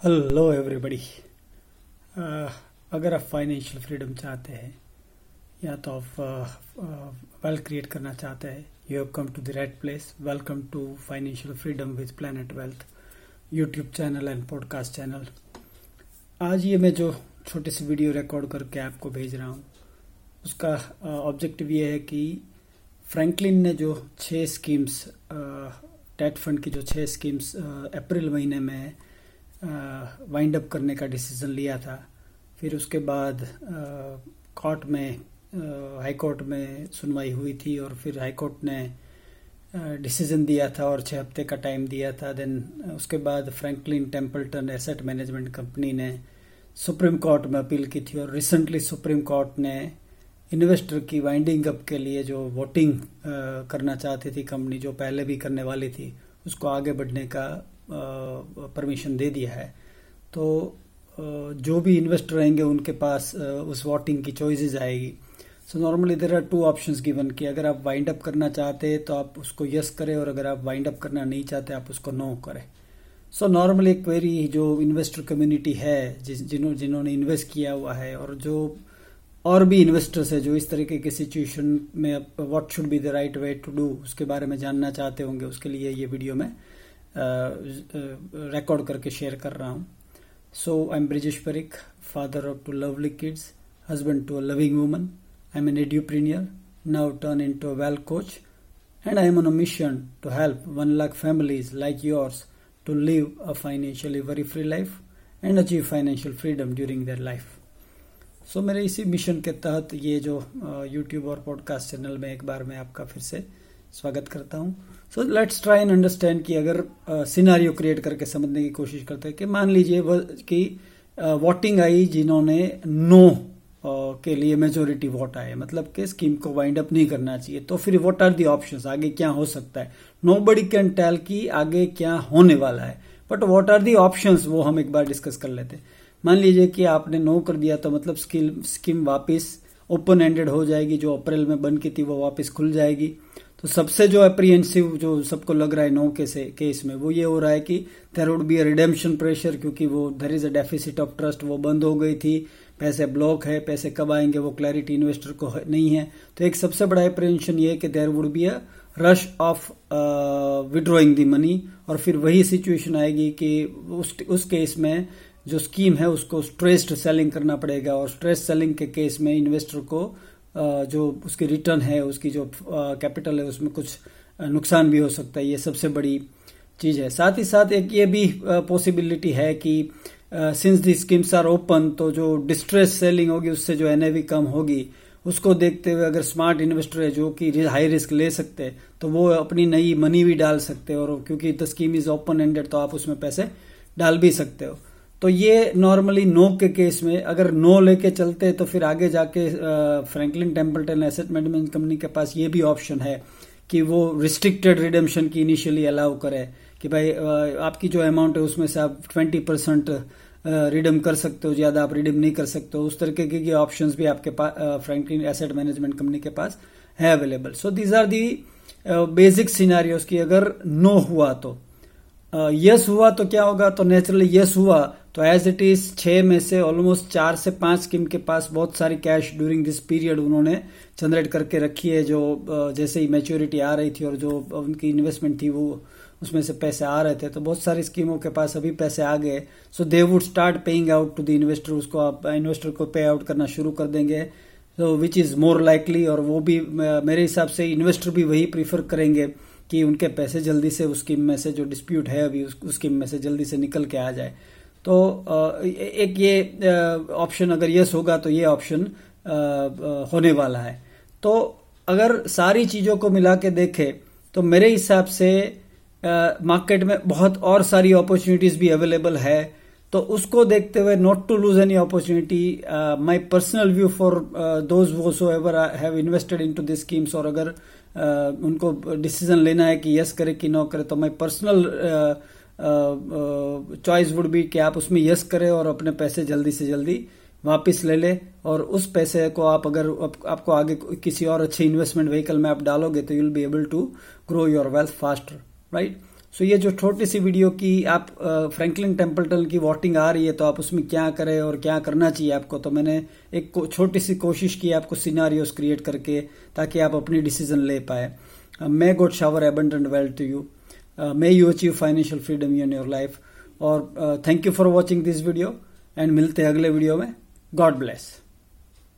Hello everybody uh, अगर आप financial freedom चाहते हैं या तो आप वेल्थ क्रिएट करना चाहते हैं you have come to the right place welcome to financial freedom with planet wealth YouTube channel and podcast channel आज ये मैं जो छोटी सी वीडियो रिकॉर्ड करके आपको भेज रहा हूँ उसका ऑब्जेक्टिव uh, ये है कि फ्रैंकलिन ने जो छः स्कीम्स टेट फंड की जो छः स्कीम्स अप्रैल uh, महीने में वाइंड अप करने का डिसीज़न लिया था। फिर उसके बाद कोर्ट में हाई कोर्ट में सुनवाई हुई थी और फिर हाई कोर्ट ने डिसीज़न दिया था और छः हफ़्ते का टाइम दिया था। देन उसके बाद Franklin Templeton asset management company ने सुप्रीम कोर्ट में अपील की थी और रिसेंटली सुप्रीम कोर्ट ने इन्वेस्टर की वाइंडिंग अप के लिए जो वोटिंग करना चाहती थी कंपनी जो पहले भी करने वाली थी, उसको आगे बढ़ने का परमिशन दे दिया है। तो जो भी इन्वेस्टर रहेंगे उनके पास उस वोटिंग की चॉइसेस आएगी। So normally there are two options given कि अगर आप वाइंड अप करना चाहते हैं तो आप उसको यस करें और अगर आप वाइंड अप करना नहीं चाहते आप उसको नो करें। सो नॉर्मली एक वेरी जो इन्वेस्टर कम्युनिटी है जिन्हों, जिन्होंने इन्वेस्ट किया हुआ है और जो और भी इन्वेस्टर्स है जो इस तरीके के सिचुएशन में what should be the right way to do उसके बारे में जानना चाहते होंगे, उसके लिए ये वीडियो में रिकॉर्ड करके शेयर कर रहा हूँ so I am Brijesh Parikh father of two lovely kids husband to a loving woman I am an edupreneur now turn into a wealth coach and I am on a mission to help 1 lakh families like yours to live a financially worry free life and achieve financial freedom during their life. So मेरे इसी mission के तहत ये जो YouTube और podcast channel में एक बार मैं आपका फिर से स्वागत करता हूँ। So let's try and understand कि अगर सिनारियो uh, क्रिएट करके समझने की कोशिश करते हैं कि मान लीजिए कि वोटिंग आई जिन्होंने नो के लिए मेजोरिटी वोट आए। मतलब कि स्कीम को वाइंड अप नहीं करना चाहिए। तो फिर वॉट आर दी ऑप्शंस आगे क्या हो सकता है? नो बडी कैन टेल कि आगे क्या होने वाला है। But what are the options वो हम एक बार डिस्कस कर लेते हैं। मान लीजिए कि आपने नो कर दिया तो मतलब स्कीम वापस ओपन एंडेड हो जाएगी। जो अप्रैल में बन की थी वो वापस खुल जाएगी। तो सबसे जो अप्रीहेंसिव जो सबको लग रहा है नो से केस में, वो ये हो रहा है कि there would be a redemption pressure क्योंकि वो there is a deficit of trust वो बंद हो गई थी, पैसे ब्लॉक है, पैसे कब आएँगे, वो क्लैरिटी इन्वेस्टर को नहीं है। तो एक सबसे बड़ा अप्रीहेंशन ये कि there would be a rush of withdrawing the money और फिर वही सिचुएशन आएगी कि उस उस केस में जो स्कीम है, उसको स्ट्रेस्ड सेलिंग करना पड़ेगा और स्ट्रेस सेलिंग के केस में इन्वेस्टर को जो उसकी रिटर्न है, उसकी जो कैपिटल है, उसमें कुछ नुकसान भी हो सकता है, ये सबसे बड़ी चीज़ है। साथ ही साथ एक ये भी पॉसिबिलिटी है कि since the schemes are open तो जो डिस्ट्रेस सेलिंग होगी, उससे जो एनएवी कम होगी, उसको देखते हुए अगर स्मार्ट इन्वेस्टर है, जो कि हाई रिस्क ले सकते हैं तो वो अपनी नई मनी भी डाल सकते हैं, और क्योंकि the scheme is open ended तो आप उसमें पैसे डाल भी सकते हो। तो ये नॉर्मली नो के केस में अगर नो लेके चलते तो फिर आगे जाके Franklin Templeton asset management company के पास ये भी ऑप्शन है कि वो रिस्ट्रिक्टेड रिडेम्पशन की इनिशियली अलाउ करे कि भाई आपकी जो अमाउंट है उसमें से आप ट्वेंटी परसेंट रिडीम कर सकते हो ज़्यादा आप रिडीम नहीं कर सकते हो। उस तरीके के ऑप्शंस भी आपके पास फ्रैंकलिन एसेट मैनेजमेंट कंपनी के पास है available so these are the basic scenarios की अगर नो हुआ तो यस uh, yes हुआ तो क्या होगा? तो नेचुरली यस yes हुआ। तो एज इट इज़ छह में से ऑलमोस्ट चार से पाँच स्कीम के पास बहुत सारी कैश ड्यूरिंग दिस पीरियड उन्होंने जनरेट करके रखी है, जो जैसे ही मेच्योरिटी आ रही थी और जो उनकी इन्वेस्टमेंट थी वो उसमें से पैसे आ रहे थे तो बहुत सारी स्कीमों के पास अभी पैसे आ गए। So they would start paying out to the investor उसको आप इन्वेस्टर को पे आउट करना शुरू कर देंगे। तो विच इज़ मोर लाइकली और वो भी मेरे हिसाब से इन्वेस्टर भी वही प्रीफर करेंगे कि उनके पैसे जल्दी से उस स्कीम में से जो डिस्प्यूट है अभी उस स्कीम में से जल्दी से निकल के आ जाए। तो एक ये ऑप्शन अगर यस होगा तो ये ऑप्शन होने वाला है। तो अगर सारी चीज़ों को मिला के देखे तो मेरे हिसाब से मार्केट में बहुत और सारी अपॉर्चुनिटीज़ भी अवेलेबल है। तो उसको देखते हुए not to lose any opportunity my personal view for those whosoever have invested into this schemes और अगर uh, उनको डिसीज़न लेना है कि यस करे कि नो करे तो my personal choice would be कि आप उसमें यस करें और अपने पैसे जल्दी से जल्दी वापस ले ले और उस पैसे को आप अगर आप, आपको आगे किसी और अच्छे इन्वेस्टमेंट व्हीकल में आप डालोगे तो you'll be able to grow your wealth faster right so ये जो छोटी सी वीडियो की आप फ्रैंकलिन टेम्पल्टन की वोटिंग आ रही है तो आप उसमें क्या करें और क्या करना चाहिए आपको? तो मैंने एक छोटी सी कोशिश की आपको सिनारियोस क्रिएट करके ताकि आप अपनी डिसीज़न ले पाए। May God shower abundant wealth to you may you achieve financial freedom in your life और thank you for watching this video and मिलते हैं अगले वीडियो में. God bless